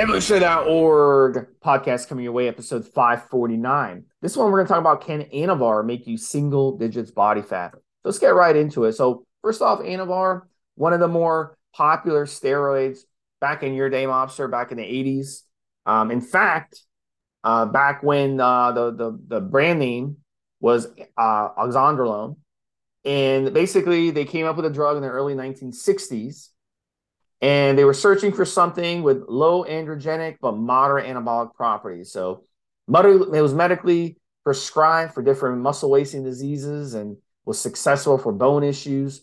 Evolutionary.org podcast coming your way, episode 549. This one, we're going to talk about can Anavar make you single digits body fat? So let's get right into it. So, first off, Anavar, one of the more popular steroids back in your day, Mobster, back in the 80s. Um, in fact, uh, back when uh, the, the, the brand name was uh, oxandrolone, and basically they came up with a drug in the early 1960s and they were searching for something with low androgenic but moderate anabolic properties. So it was medically prescribed for different muscle wasting diseases and was successful for bone issues.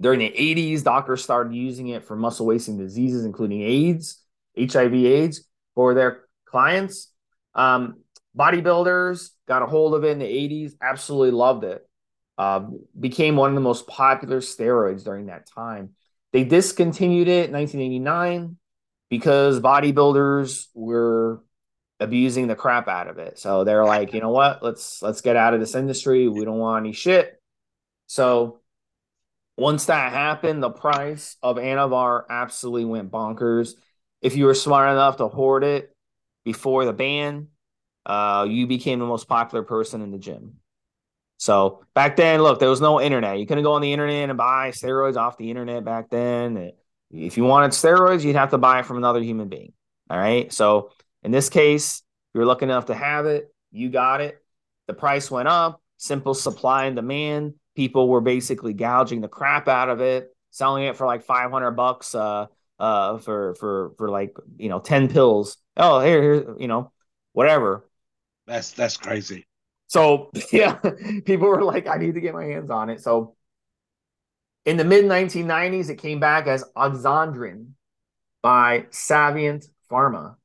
During the 80s, doctors started using it for muscle wasting diseases, including AIDS, HIV AIDS, for their clients. Um, bodybuilders got a hold of it in the 80s, absolutely loved it. Uh, became one of the most popular steroids during that time. They discontinued it in 1989 because bodybuilders were abusing the crap out of it. So they're like, you know what? Let's let's get out of this industry. We don't want any shit. So once that happened, the price of Anavar absolutely went bonkers. If you were smart enough to hoard it before the ban, uh, you became the most popular person in the gym. So back then, look, there was no internet. You couldn't go on the internet and buy steroids off the internet back then. If you wanted steroids, you'd have to buy it from another human being. All right. So in this case, you're lucky enough to have it. You got it. The price went up. Simple supply and demand. People were basically gouging the crap out of it, selling it for like 500 bucks uh, uh, for for for like you know 10 pills. Oh, here, here, you know, whatever. That's that's crazy. So yeah, people were like, I need to get my hands on it. So in the mid 1990s, it came back as Oxandrin by Savient Pharma.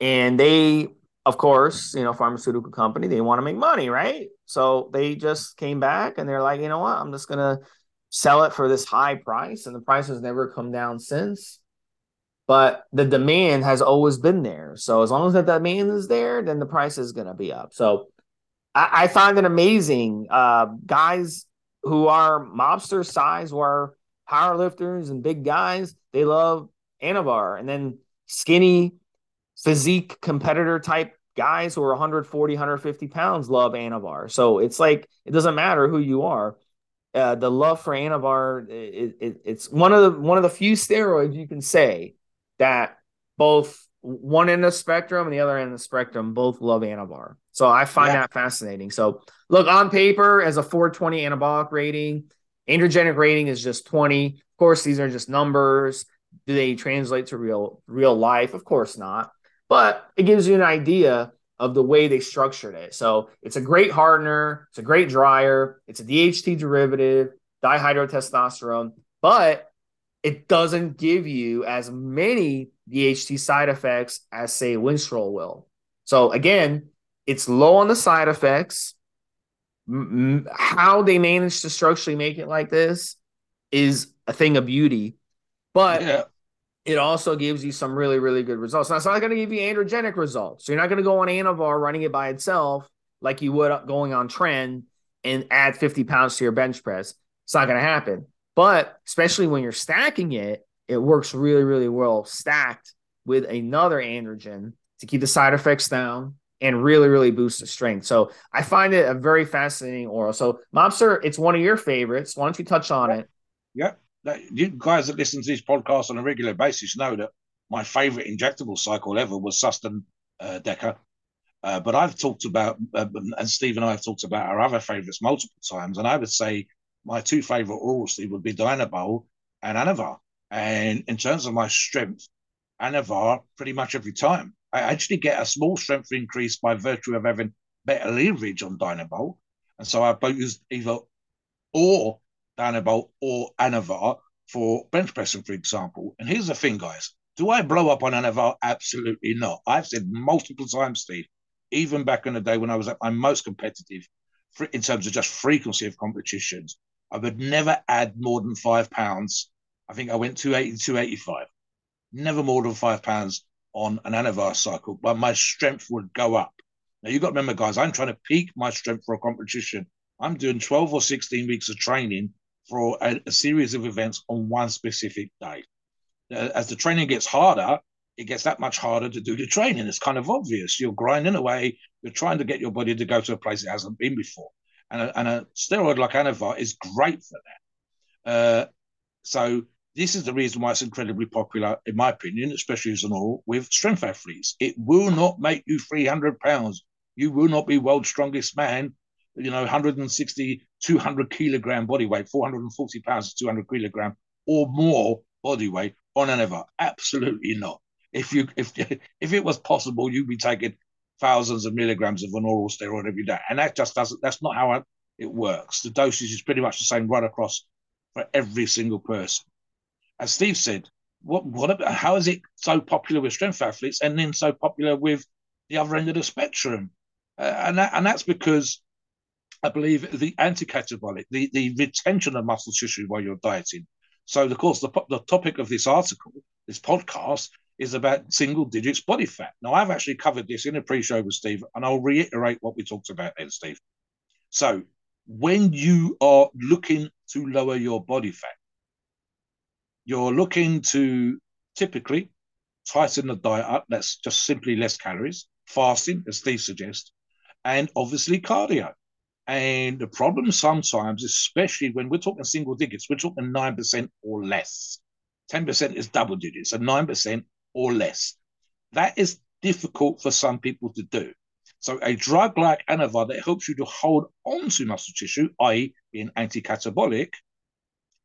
And they, of course, you know, pharmaceutical company, they want to make money, right? So they just came back and they're like, you know what? I'm just gonna sell it for this high price. And the price has never come down since. But the demand has always been there. So as long as that demand is there, then the price is gonna be up. So I, I find it amazing. Uh, guys who are mobster size, who are powerlifters and big guys, they love Anavar. And then skinny, physique competitor type guys who are 140, 150 pounds love Anavar. So it's like it doesn't matter who you are. Uh, the love for Anavar, it, it, it's one of the one of the few steroids you can say that both one end of the spectrum and the other end of the spectrum both love Anavar. So I find yeah. that fascinating. So look on paper as a 420 anabolic rating, androgenic rating is just 20. Of course, these are just numbers. Do they translate to real real life? Of course not. But it gives you an idea of the way they structured it. So it's a great hardener, it's a great dryer, it's a DHT derivative, dihydrotestosterone, but it doesn't give you as many DHT side effects as say Winstrol will. So again, it's low on the side effects. M- how they manage to structurally make it like this is a thing of beauty, but yeah. it also gives you some really, really good results. Now, it's not going to give you androgenic results. So you're not going to go on Anavar running it by itself like you would uh, going on Tren and add 50 pounds to your bench press. It's not going to happen. But especially when you're stacking it, it works really, really well stacked with another androgen to keep the side effects down and really, really boost the strength. So I find it a very fascinating oral. So, Mobster, it's one of your favorites. Why don't you touch on it? Yeah. You guys that listen to these podcasts on a regular basis know that my favorite injectable cycle ever was Susten uh, Deca. Uh, but I've talked about, uh, and Steve and I have talked about our other favorites multiple times. And I would say my two favorite orals, Steve, would be Dianabol and Anavar. And in terms of my strength, Anavar pretty much every time. I actually get a small strength increase by virtue of having better leverage on Dianabol. And so I both used either or Dianabol or Anavar for bench pressing, for example. And here's the thing, guys. Do I blow up on Anavar? Absolutely not. I've said multiple times, Steve, even back in the day when I was at my most competitive in terms of just frequency of competitions, I would never add more than five pounds. I think I went 280, 285. Never more than five pounds on an Anavar cycle, but my strength would go up. Now you've got to remember, guys, I'm trying to peak my strength for a competition. I'm doing 12 or 16 weeks of training for a, a series of events on one specific day. Uh, as the training gets harder, it gets that much harder to do the training. It's kind of obvious. You're grinding away. You're trying to get your body to go to a place it hasn't been before. And a, and a steroid like Anavar is great for that. Uh, so this is the reason why it's incredibly popular, in my opinion, especially as an oral with strength athletes. It will not make you 300 pounds. You will not be world's strongest man, you know, 160, 200 kilogram body weight, 440 pounds, 200 kilogram or more body weight on Anavar. Absolutely not. If you if if it was possible, you'd be taking thousands of milligrams of an oral steroid every day, and that just doesn't. That's not how it works. The dosage is pretty much the same right across for every single person. As Steve said, what what how is it so popular with strength athletes and then so popular with the other end of the spectrum? Uh, and that, and that's because I believe the anti-catabolic, the, the retention of muscle tissue while you're dieting. So, of course, the, the topic of this article, this podcast, is about single digits body fat. Now, I've actually covered this in a pre-show with Steve, and I'll reiterate what we talked about then, Steve. So, when you are looking to lower your body fat, you're looking to typically tighten the diet up. That's just simply less calories, fasting, as Steve suggests, and obviously cardio. And the problem sometimes, especially when we're talking single digits, we're talking 9% or less. 10% is double digits, and 9% or less. That is difficult for some people to do. So a drug like Anavar that helps you to hold on to muscle tissue, i.e. being anti-catabolic,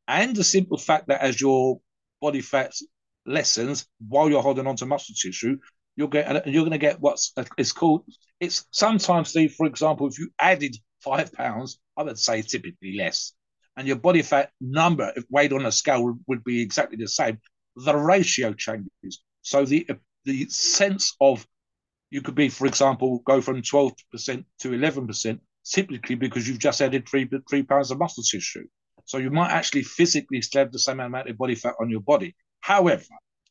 and the simple fact that as your body fat lessens while you're holding on to muscle tissue, you'll get you're going to get what's it's called. It's sometimes, Steve, for example, if you added five pounds, I would say typically less, and your body fat number, if weighed on a scale, would, would be exactly the same. The ratio changes. So the the sense of you could be, for example, go from 12% to 11% typically because you've just added three three pounds of muscle tissue. So you might actually physically still have the same amount of body fat on your body. However,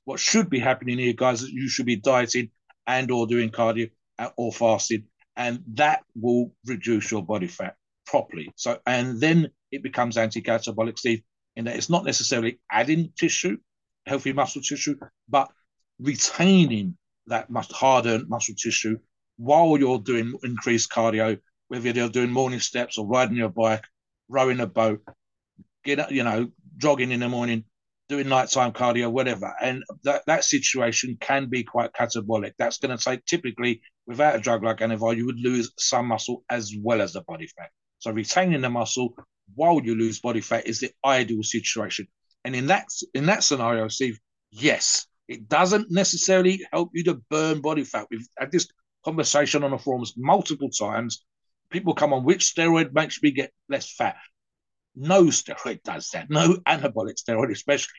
what should be happening here, guys, is you should be dieting and or doing cardio or fasting, and that will reduce your body fat properly. So, and then it becomes anti-catabolic, Steve, in that it's not necessarily adding tissue, healthy muscle tissue, but retaining that much harder muscle tissue while you're doing increased cardio, whether you're doing morning steps or riding your bike, rowing a boat, get you know, jogging in the morning, doing nighttime cardio, whatever. And that, that situation can be quite catabolic. That's going to take typically without a drug like Anavar, you would lose some muscle as well as the body fat. So retaining the muscle while you lose body fat is the ideal situation. And in that in that scenario, Steve, yes, it doesn't necessarily help you to burn body fat. We've had this conversation on the forums multiple times. People come on, which steroid makes me get less fat? No steroid does that. No anabolic steroid, especially.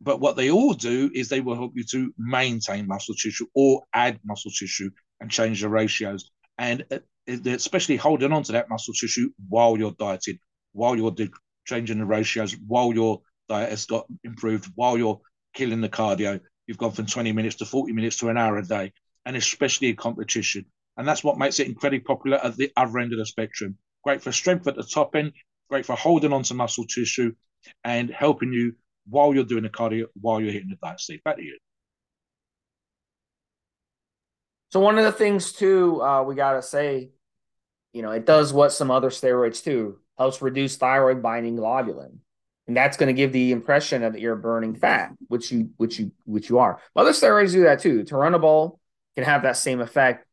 But what they all do is they will help you to maintain muscle tissue or add muscle tissue and change the ratios. And uh, especially holding on to that muscle tissue while you're dieting, while you're changing the ratios, while your diet has got improved, while you're killing the cardio. You've gone from 20 minutes to 40 minutes to an hour a day, and especially in competition. And that's what makes it incredibly popular at the other end of the spectrum. Great for strength at the top end, great for holding on to muscle tissue and helping you while you're doing the cardio, while you're hitting the diet state. Back to you. So one of the things too, uh, we gotta say, you know, it does what some other steroids do, helps reduce thyroid binding globulin and that's going to give the impression of that you're burning fat, which you which you which you are. Other steroids do that too. Turinabol can have that same effect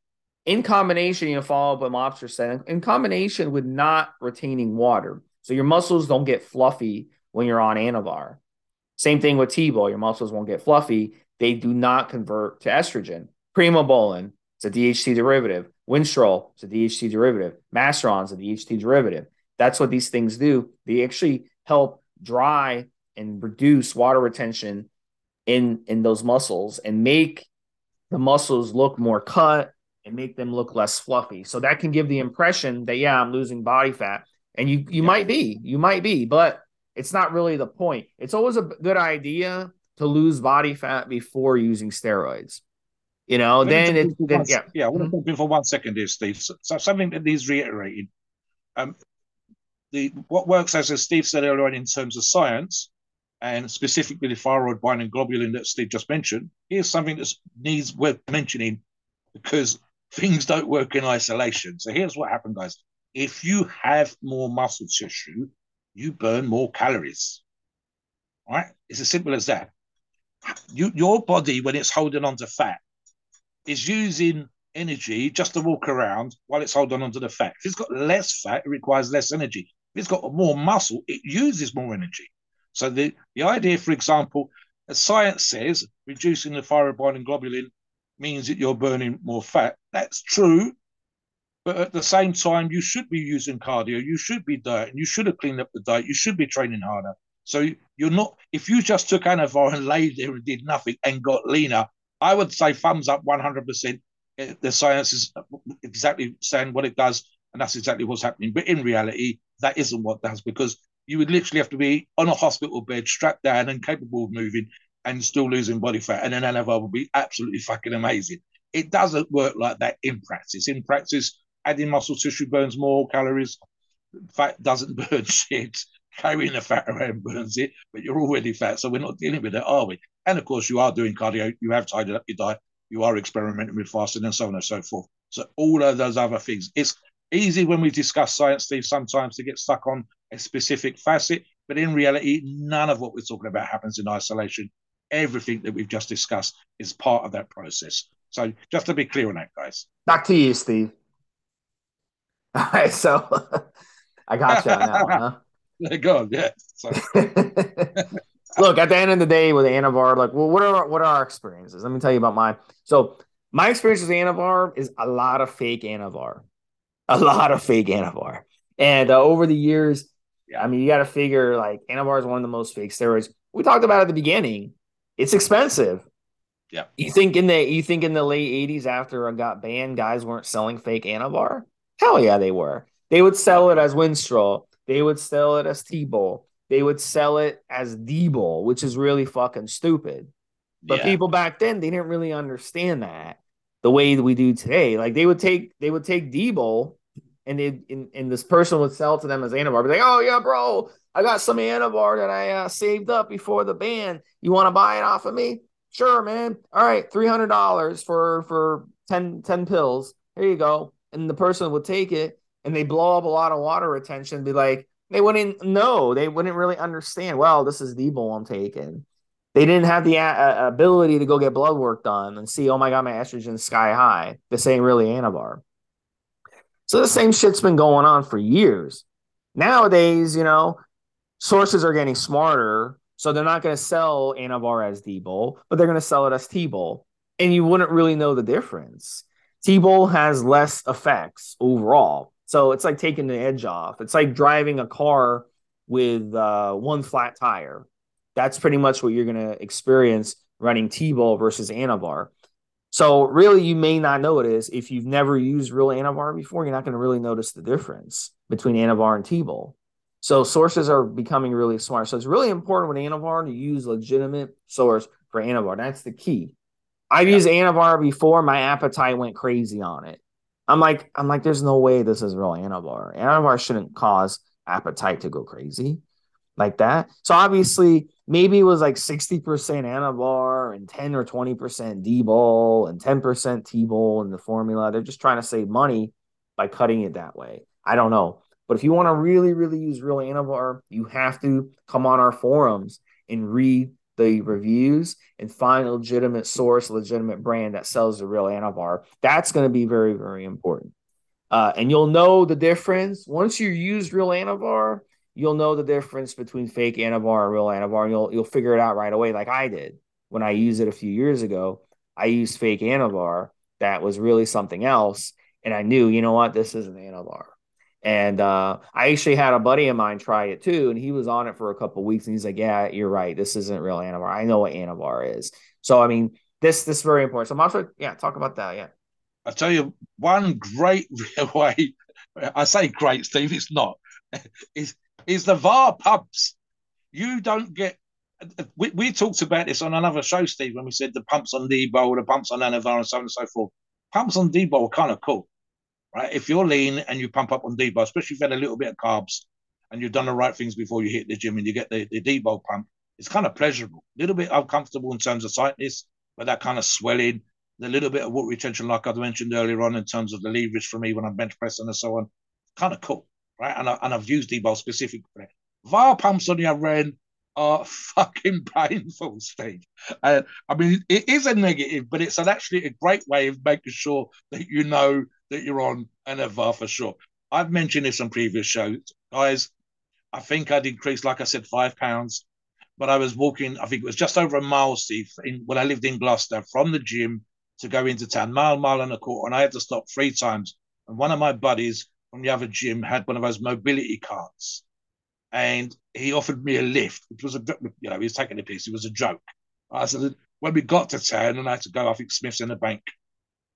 in combination. You know, follow up what Mobster said in combination with not retaining water, so your muscles don't get fluffy when you're on Anavar. Same thing with T-bol. Your muscles won't get fluffy. They do not convert to estrogen. Primobolan, it's a DHT derivative. Winstrol, it's a DHT derivative. Masteron's a DHT derivative. That's what these things do. They actually help dry and reduce water retention in in those muscles and make the muscles look more cut and make them look less fluffy. So that can give the impression that yeah, I'm losing body fat. And you you yeah. might be, you might be, but it's not really the point. It's always a good idea to lose body fat before using steroids. You know, then it then, yeah. Yeah, I want to mm-hmm. for one second here, Steve. So, so something that needs reiterating. Um, the what works as, as Steve said earlier on in terms of science and specifically the thyroid binding globulin that Steve just mentioned, here's something that needs worth mentioning because things don't work in isolation. So here's what happened, guys. If you have more muscle tissue, you burn more calories. All right? It's as simple as that. You, your body, when it's holding on to fat, is using energy just to walk around while it's holding on to the fat. If it's got less fat, it requires less energy. If it's got more muscle, it uses more energy. So the, the idea, for example, as science says, reducing the thyroid binding globulin means that you're burning more fat. That's true. But at the same time, you should be using cardio, you should be dieting, you should have cleaned up the diet, you should be training harder. So you're not, if you just took Anavar and laid there and did nothing and got leaner, I would say thumbs up 100%. The science is exactly saying what it does, and that's exactly what's happening. But in reality, that isn't what does because you would literally have to be on a hospital bed, strapped down and capable of moving and still losing body fat. And then Anavar would be absolutely fucking amazing. It doesn't work like that in practice. In practice, adding muscle tissue burns more calories. Fat doesn't burn shit. Carrying the fat around burns it, but you're already fat. So we're not dealing with it, are we? And of course, you are doing cardio. You have tidied up your diet. You are experimenting with fasting and so on and so forth. So all of those other things. It's easy when we discuss science, Steve, sometimes to get stuck on a specific facet. But in reality, none of what we're talking about happens in isolation. Everything that we've just discussed is part of that process. So just to be clear on that, guys. Back to you, Steve. All right, so I got you on that one, huh? Yeah. Look, at the end of the day with Anavar, like, well, what are what are our experiences? Let me tell you about mine. So my experience with Anavar is a lot of fake Anavar, a lot of fake Anavar, and uh, over the years, yeah. I mean, you got to figure like Anavar is one of the most fake steroids. We talked about at the beginning. It's expensive. Yeah. You think in the you think in the late '80s after it got banned, guys weren't selling fake Anavar? Hell yeah, they were. They would sell it as Winstrol. They would sell it as T-Bol. They would sell it as D-Bol, which is really fucking stupid. But yeah. people back then they didn't really understand that the way that we do today. Like they would take they would take D-Bol and they and, and this person would sell to them as Anavar. Be like, oh yeah, bro, I got some Anavar that I uh, saved up before the ban. You want to buy it off of me? Sure, man. All right, three hundred dollars for for 10, 10 pills. Here you go. And the person would take it and they blow up a lot of water retention. Be like, they wouldn't know. They wouldn't really understand. Well, this is the bowl I'm taking. They didn't have the a- ability to go get blood work done and see, oh my god, my estrogen's sky high. This ain't really Anavar. So the same shit's been going on for years. Nowadays, you know, sources are getting smarter, so they're not going to sell Anavar as D-Bol, but they're going to sell it as T-Bol, and you wouldn't really know the difference. T-Bol has less effects overall, so it's like taking the edge off. It's like driving a car with uh, one flat tire. That's pretty much what you're going to experience running T-Bol versus Anavar. So really, you may not notice if you've never used real Anavar before. You're not going to really notice the difference between Anavar and T-Bol. So sources are becoming really smart. So it's really important with Anavar to use legitimate source for Anavar. That's the key. I've yeah. used Anavar before. My appetite went crazy on it. I'm like, I'm like, there's no way this is real Anavar. Anavar shouldn't cause appetite to go crazy like that. So obviously, maybe it was like 60% Anavar and 10 or 20% D-Bol and 10% T-Bol in the formula. They're just trying to save money by cutting it that way. I don't know. But if you want to really, really use real Anavar, you have to come on our forums and read the reviews and find a legitimate source, legitimate brand that sells the real Anavar. That's going to be very, very important. Uh, and you'll know the difference once you use real Anavar you'll know the difference between fake Anavar and real Anavar, and you'll you'll figure it out right away, like I did when I used it a few years ago. I used fake Anavar that was really something else, and I knew, you know what, this isn't Anavar. And uh, I actually had a buddy of mine try it too, and he was on it for a couple weeks, and he's like, "Yeah, you're right. This isn't real Anavar. I know what Anavar is." So, I mean, this this is very important. So, also yeah, talk about that. Yeah, I'll tell you one great way. I say great, Steve. It's not. is is the VAR pumps. You don't get. We, we talked about this on another show, Steve, when we said the pumps on D-Bol, the pumps on Anavar, and so on and so forth. Pumps on D-Bol are kind of cool, right? If you're lean and you pump up on D-Bol, especially if you've had a little bit of carbs and you've done the right things before you hit the gym and you get the, the D-Bol pump, it's kind of pleasurable. A little bit uncomfortable in terms of tightness, but that kind of swelling, the little bit of water retention, like I mentioned earlier on, in terms of the leverage for me when I'm bench pressing and so on, kind of cool, right? And, I, and I've used D-bol specifically for it. VAR pumps on your end are fucking painful, Steve. Uh, I mean, it is a negative, but it's an actually a great way of making sure that you know that you're on Anavar for sure. I've mentioned this on previous shows, guys. I think I'd increased, like I said, five pounds, but I was walking. I think it was just over a mile, Steve, in, when I lived in Gloucester, from the gym to go into town, mile, mile and a quarter, and I had to stop three times. And one of my buddies the other gym had one of those mobility carts and he offered me a lift, which was a you know he was taking a piece. It was a joke. I said when we got to town and I had to go, I think Smith's in the bank.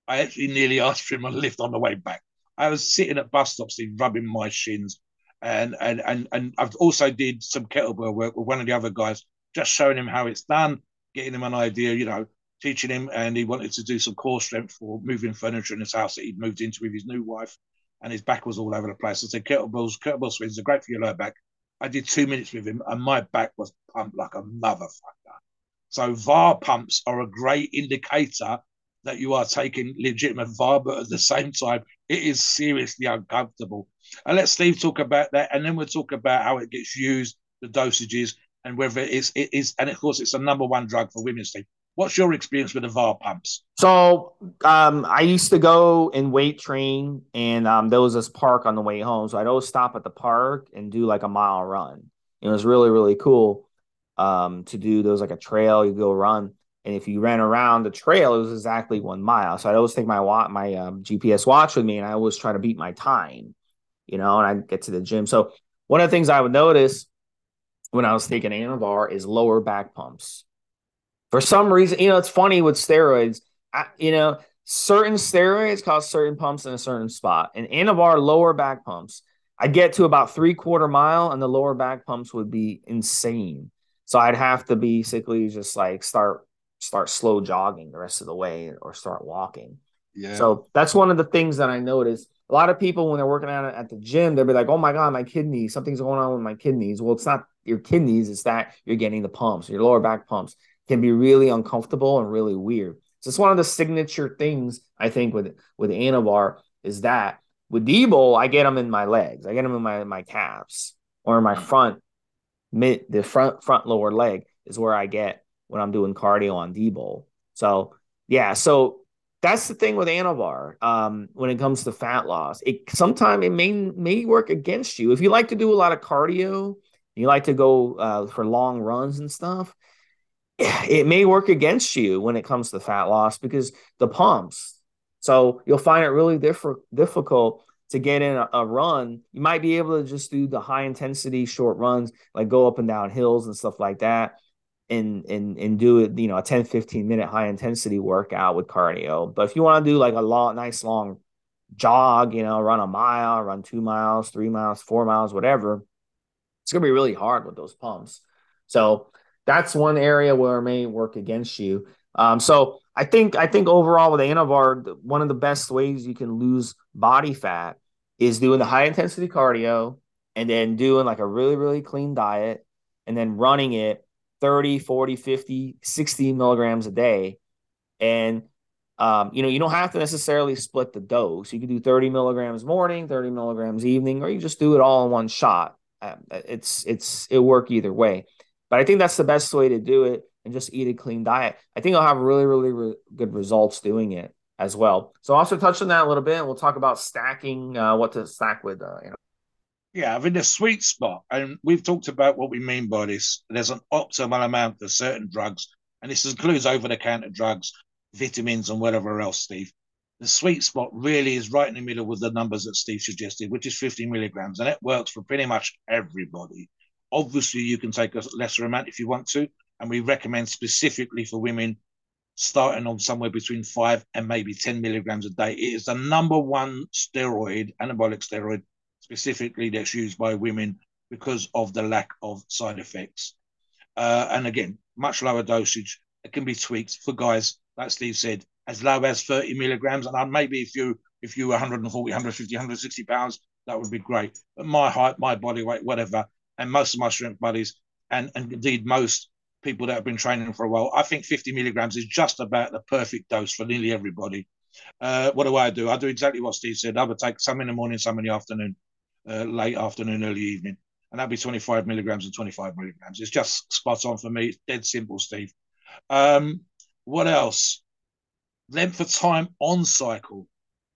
I actually nearly asked for him a lift on the way back. I was sitting at bus stops, rubbing my shins, and and and and I've also did some kettlebell work with one of the other guys, just showing him how it's done, getting him an idea, you know, teaching him, and he wanted to do some core strength for moving furniture in his house that he'd moved into with his new wife, and his back was all over the place. I said kettlebells, kettlebell swings are great for your lower back. I did two minutes with him, and my back was pumped like a motherfucker. So VAR pumps are a great indicator that you are taking legitimate VAR, but at the same time, it is seriously uncomfortable. And let Steve talk about that, and then we'll talk about how it gets used, the dosages, and whether it is it is, and of course, it's the number one drug for women, Steve. What's your experience with the VAR pumps? So um, I used to go and weight train, and um, there was this park on the way home. So I'd always stop at the park and do like a mile run. It was really really cool um, to do. There was like a trail you go run, and if you ran around the trail, it was exactly one mile. So I'd always take my my um, GPS watch with me, and I always try to beat my time, you know. And I get to the gym. So one of the things I would notice when I was taking Anavar is lower back pumps for some reason, you know, it's funny with steroids. I, you know, certain steroids cause certain pumps in a certain spot. And Anavar lower back pumps, I get to about three quarter mile, and the lower back pumps would be insane. So I'd have to basically just like start start slow jogging the rest of the way or start walking. Yeah. So that's one of the things that I noticed. A lot of people when they're working out at the gym, they'll be like, "Oh my god, my kidneys! Something's going on with my kidneys." Well, it's not your kidneys; it's that you're getting the pumps, your lower back pumps can be really uncomfortable and really weird. So it's one of the signature things I think with with Anavar is that with D-bol, I get them in my legs, I get them in my my calves or in my front mid the front front lower leg is where I get when I'm doing cardio on D-bol. So yeah, so that's the thing with Anavar. Um, when it comes to fat loss, it sometimes it may may work against you if you like to do a lot of cardio. You like to go uh, for long runs and stuff it may work against you when it comes to fat loss because the pumps. So you'll find it really diff- difficult to get in a, a, run. You might be able to just do the high intensity short runs, like go up and down hills and stuff like that, and and and do it, you know, a 10, 15 minute high intensity workout with cardio. But if you want to do like a long, nice long jog, you know, run a mile, run two miles, three miles, four miles, whatever, it's gonna be really hard with those pumps. So that's one area where it may work against you. Um, so I think I think overall with Anavar, one of the best ways you can lose body fat is doing the high intensity cardio and then doing like a really really clean diet and then running it 30 40 50 60 milligrams a day. And um, you know you don't have to necessarily split the dose. You can do 30 milligrams morning 30 milligrams evening or you just do it all in one shot. Um, it's it's it work either way but I think that's the best way to do it and just eat a clean diet. I think I'll have really, really re- good results doing it as well. So also touch on that a little bit. We'll talk about stacking, uh, what to stack with. Uh, you know. Yeah, mean the sweet spot, and we've talked about what we mean by this. There's an optimal amount for certain drugs, and this includes over-the-counter drugs, vitamins, and whatever else, Steve. The sweet spot really is right in the middle with the numbers that Steve suggested, which is 50 milligrams, and it works for pretty much everybody. Obviously, you can take a lesser amount if you want to, and we recommend specifically for women starting on somewhere between five and maybe 10 milligrams a day. It is the number one steroid, anabolic steroid, specifically that's used by women because of the lack of side effects. Uh, and again, much lower dosage. It can be tweaked for guys, like Steve said, as low as 30 milligrams. And maybe if you if you were 140, 150, 160 pounds, that would be great. But my height, my body weight, whatever, and most of my strength buddies, and, and indeed most people that have been training for a while, I think 50 milligrams is just about the perfect dose for nearly everybody. Uh, what do I do? I do exactly what Steve said. I would take some in the morning, some in the afternoon, uh, late afternoon, early evening, and that'd be 25 milligrams and 25 milligrams. It's just spot on for me. It's dead simple, Steve. Um, what else? Length of time on cycle.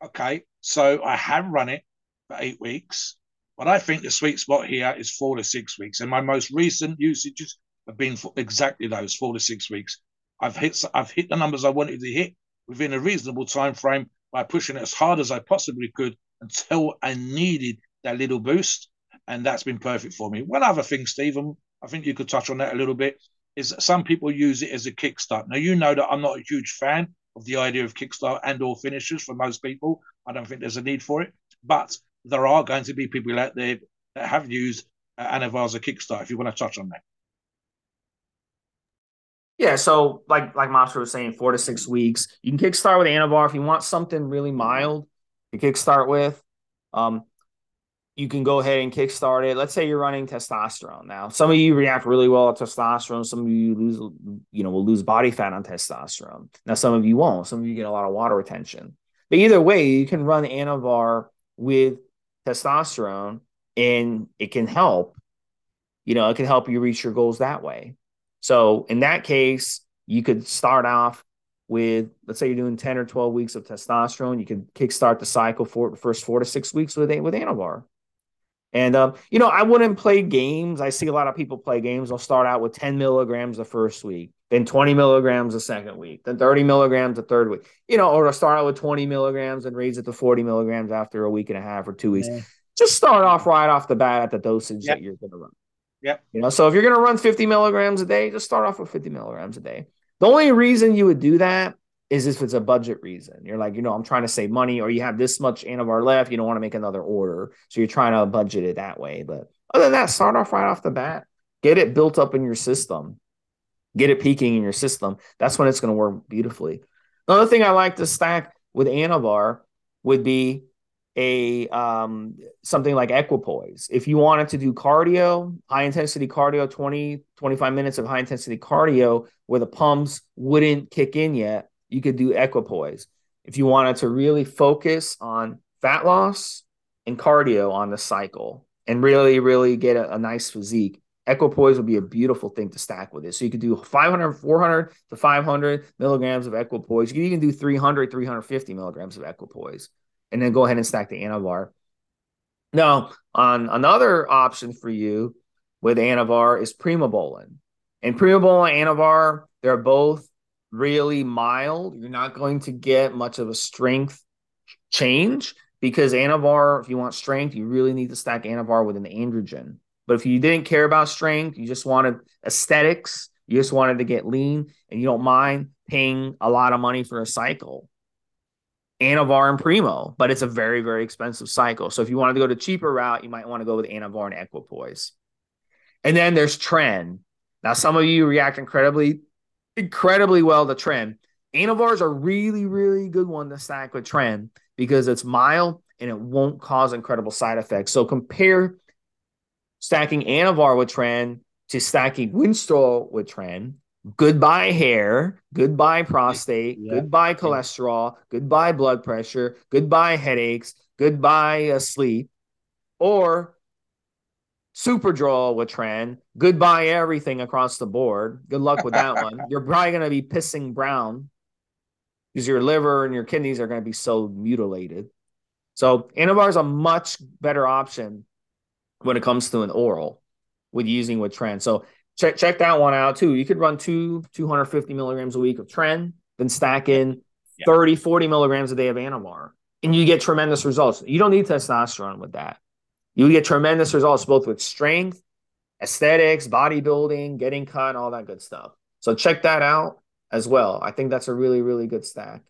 Okay, so I have run it for eight weeks, but I think the sweet spot here is four to six weeks. And my most recent usages have been for exactly those four to six weeks. I've hit I've hit the numbers I wanted to hit within a reasonable time frame by pushing as hard as I possibly could until I needed that little boost, and that's been perfect for me. One other thing, Stephen, I think you could touch on that a little bit, is that some people use it as a kickstart. Now you know that I'm not a huge fan of the idea of kickstart and or finishers for most people. I don't think there's a need for it, but there are going to be people out there that have used Anavar as a kickstart. If you want to touch on that. Yeah, so like like Mobster was saying, four to six weeks. You can kickstart with Anavar if you want something really mild to kickstart with. Um, you can go ahead and kickstart it. Let's say you're running testosterone. Now, some of you react really well to testosterone. Some of you lose, you know, will lose body fat on testosterone. Now, some of you won't. Some of you get a lot of water retention. But either way, you can run Anavar with testosterone, and it can help. You know, it can help you reach your goals that way. So in that case, you could start off with, let's say you're doing 10 or 12 weeks of testosterone. You could kickstart the cycle for the first four to six weeks with, with Anavar. And, um, you know, I wouldn't play games. I see a lot of people play games. They'll start out with 10 milligrams the first week, then 20 milligrams the second week, then 30 milligrams the third week, you know, or to start out with 20 milligrams and raise it to 40 milligrams after a week and a half or two weeks. Yeah. Just start off right off the bat at the dosage yep. that you're going to run. Yeah. You know, so if you're going to run 50 milligrams a day, just start off with 50 milligrams a day. The only reason you would do that is if it's a budget reason. You're like, you know, I'm trying to save money, or you have this much Anavar left, you don't want to make another order. So you're trying to budget it that way. But other than that, start off right off the bat. Get it built up in your system. Get it peaking in your system. That's when it's going to work beautifully. Another thing I like to stack with Anavar would be a um, something like equipoise. If you wanted to do cardio, high intensity cardio, 20, 25 minutes of high intensity cardio where the pumps wouldn't kick in yet, you could do equipoise. If you wanted to really focus on fat loss and cardio on the cycle and really, really get a, a nice physique, equipoise would be a beautiful thing to stack with it. So you could do 500, 400 to 500 milligrams of equipoise. You can even do 300, 350 milligrams of equipoise and then go ahead and stack the Anavar. Now, on another option for you with Anavar is Primobolan. And Primobolan and Anavar, they're both really mild. You're not going to get much of a strength change because Anavar, if you want strength, you really need to stack Anavar with an androgen. But if you didn't care about strength, you just wanted aesthetics, you just wanted to get lean, and you don't mind paying a lot of money for a cycle, Anavar and Primo, but it's a very, very expensive cycle. So if you wanted to go the cheaper route, you might want to go with Anavar and Equipoise. And then there's Tren. Now, some of you react incredibly, incredibly well to Tren. Anavar is a really, really good one to stack with Tren because it's mild and it won't cause incredible side effects. So compare stacking Anavar with Tren to stacking Winstrol with Tren goodbye hair, goodbye prostate, yeah. goodbye cholesterol, goodbye blood pressure, goodbye headaches, goodbye uh, sleep, or Superdrol with Tren, goodbye everything across the board. Good luck with that one. You're probably going to be pissing brown because your liver and your kidneys are going to be so mutilated. So Anavar is a much better option when it comes to an oral with using with Tren. So check check that one out too. You could run two 250 milligrams a week of Tren, then stack in yeah. 30, 40 milligrams a day of Anavar, and you get tremendous results. You don't need testosterone with that. You get tremendous results both with strength, aesthetics, bodybuilding, getting cut, all that good stuff. So check that out as well. I think that's a really, really good stack.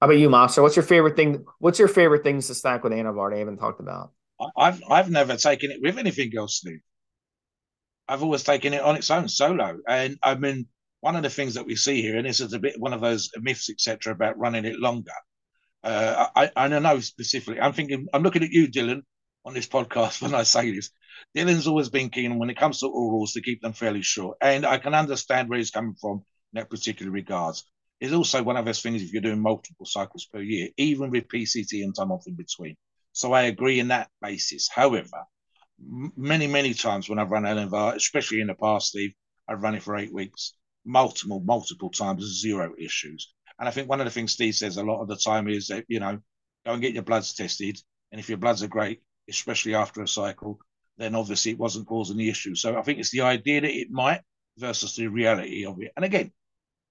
How about you, Mobster? What's your favorite thing? What's your favorite things to stack with Anavar? I haven't talked about. I've I've never taken it with anything else, Steve. I've always taken it on its own solo. And I mean, one of the things that we see here, and this is a bit one of those myths, etc., about running it longer. Uh, I, I know specifically. I'm thinking. I'm looking at you, Dylan, on this podcast when I say this. Dylan's always been keen when it comes to orals to keep them fairly short. And I can understand where he's coming from in that particular regards. It's also one of those things if you're doing multiple cycles per year, even with PCT and time off in between. So I agree in that basis. However, many, many times when I've run Anavar, especially in the past, Steve, I've run it for eight weeks, multiple, multiple times, zero issues. And I think one of the things Steve says a lot of the time is that, you know, go and get your bloods tested. And if your bloods are great, especially after a cycle, then obviously it wasn't causing the issue. So I think it's the idea that it might versus the reality of it. And again,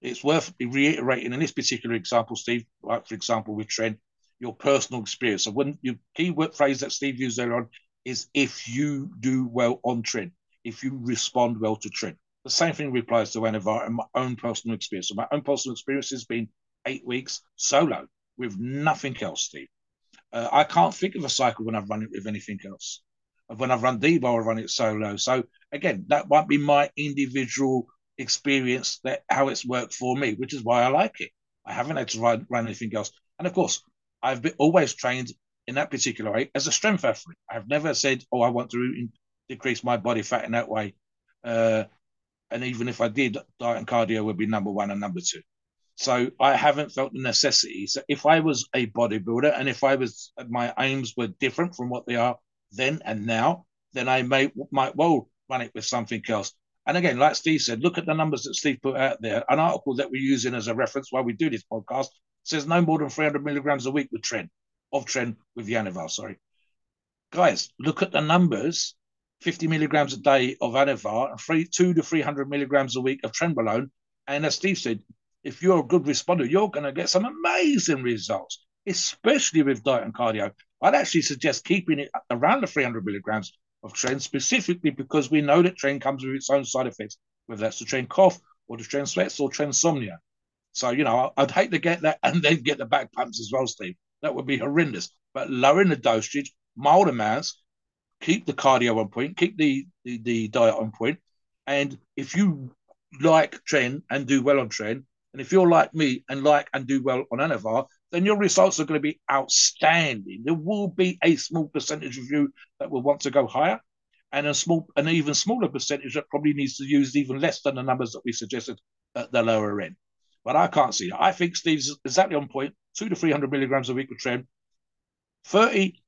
it's worth reiterating in this particular example, Steve, like for example with Tren, your personal experience. So when your key word phrase that Steve used there on is if you do well on Tren, if you respond well to Tren. The same thing applies to Anavar and my own personal experience. So my own personal experience has been eight weeks solo with nothing else, Steve. Uh, I can't think of a cycle when I've run it with anything else. When I've run D-Bol, I've run it solo. So again, that might be my individual experience that how it's worked for me, which is why I like it. I haven't had to run, run anything else. And of course, I've been, always trained in that particular way as a strength athlete. I've never said, "Oh, I want to in, decrease my body fat in that way." Uh, and even if I did, diet and cardio would be number one and number two. So I haven't felt the necessity. So if I was a bodybuilder and if I was my aims were different from what they are then and now, then I may might well run it with something else. And again, like Steve said, look at the numbers that Steve put out there. An article that we're using as a reference while we do this podcast says no more than 300 milligrams a week with Tren, of Tren with Anavar, sorry. Guys, look at the numbers 50 milligrams a day of Anavar and three, two to 300 milligrams a week of Trenbolone. And as Steve said, if you're a good responder, you're going to get some amazing results, especially with diet and cardio. I'd actually suggest keeping it around the 300 milligrams of Tren, specifically because we know that Tren comes with its own side effects, whether that's the Tren cough or the Tren sweats or Trensomnia. So, you know, I'd hate to get that and then get the back pumps as well, Steve. That would be horrendous. But lowering the dosage, mild amounts, keep the cardio on point, keep the, the, the diet on point. And if you like Tren and do well on Tren, and if you're like me and like and do well on Anavar, then your results are going to be outstanding. There will be a small percentage of you that will want to go higher, and a small, an even smaller percentage that probably needs to use even less than the numbers that we suggested at the lower end. But I can't see that. I think Steve's exactly on point. Two to three hundred milligrams a week with Tren, thirty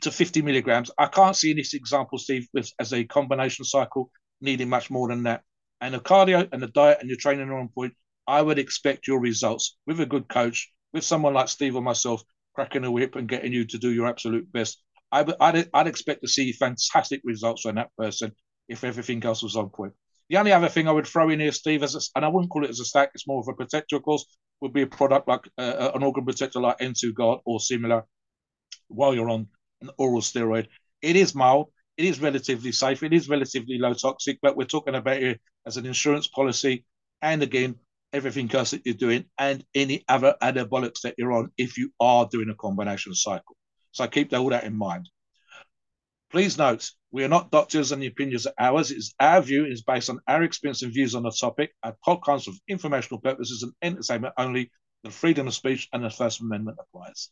to fifty milligrams. I can't see in this example, Steve, with, as a combination cycle needing much more than that. And the cardio and the diet and your training are on point. I would expect your results with a good coach with someone like Steve or myself cracking a whip and getting you to do your absolute best, I would, I'd, I'd expect to see fantastic results from that person if everything else was on point. The only other thing I would throw in here, Steve, as a, and I wouldn't call it as a stack, it's more of a protector, of course, would be a product like uh, uh an organ protector like N2 Guard or similar while you're on an oral steroid. It is mild, it is relatively safe, it is relatively low toxic, but we're talking about it as an insurance policy. And again, everything else that you're doing and any other anabolics that you're on if you are doing a combination cycle. So keep all that in mind. Please note, we are not doctors and the opinions are ours. It's our view. It is based on our experience and views on the topic. Our podcast for informational purposes and entertainment only. The freedom of speech and the First Amendment applies.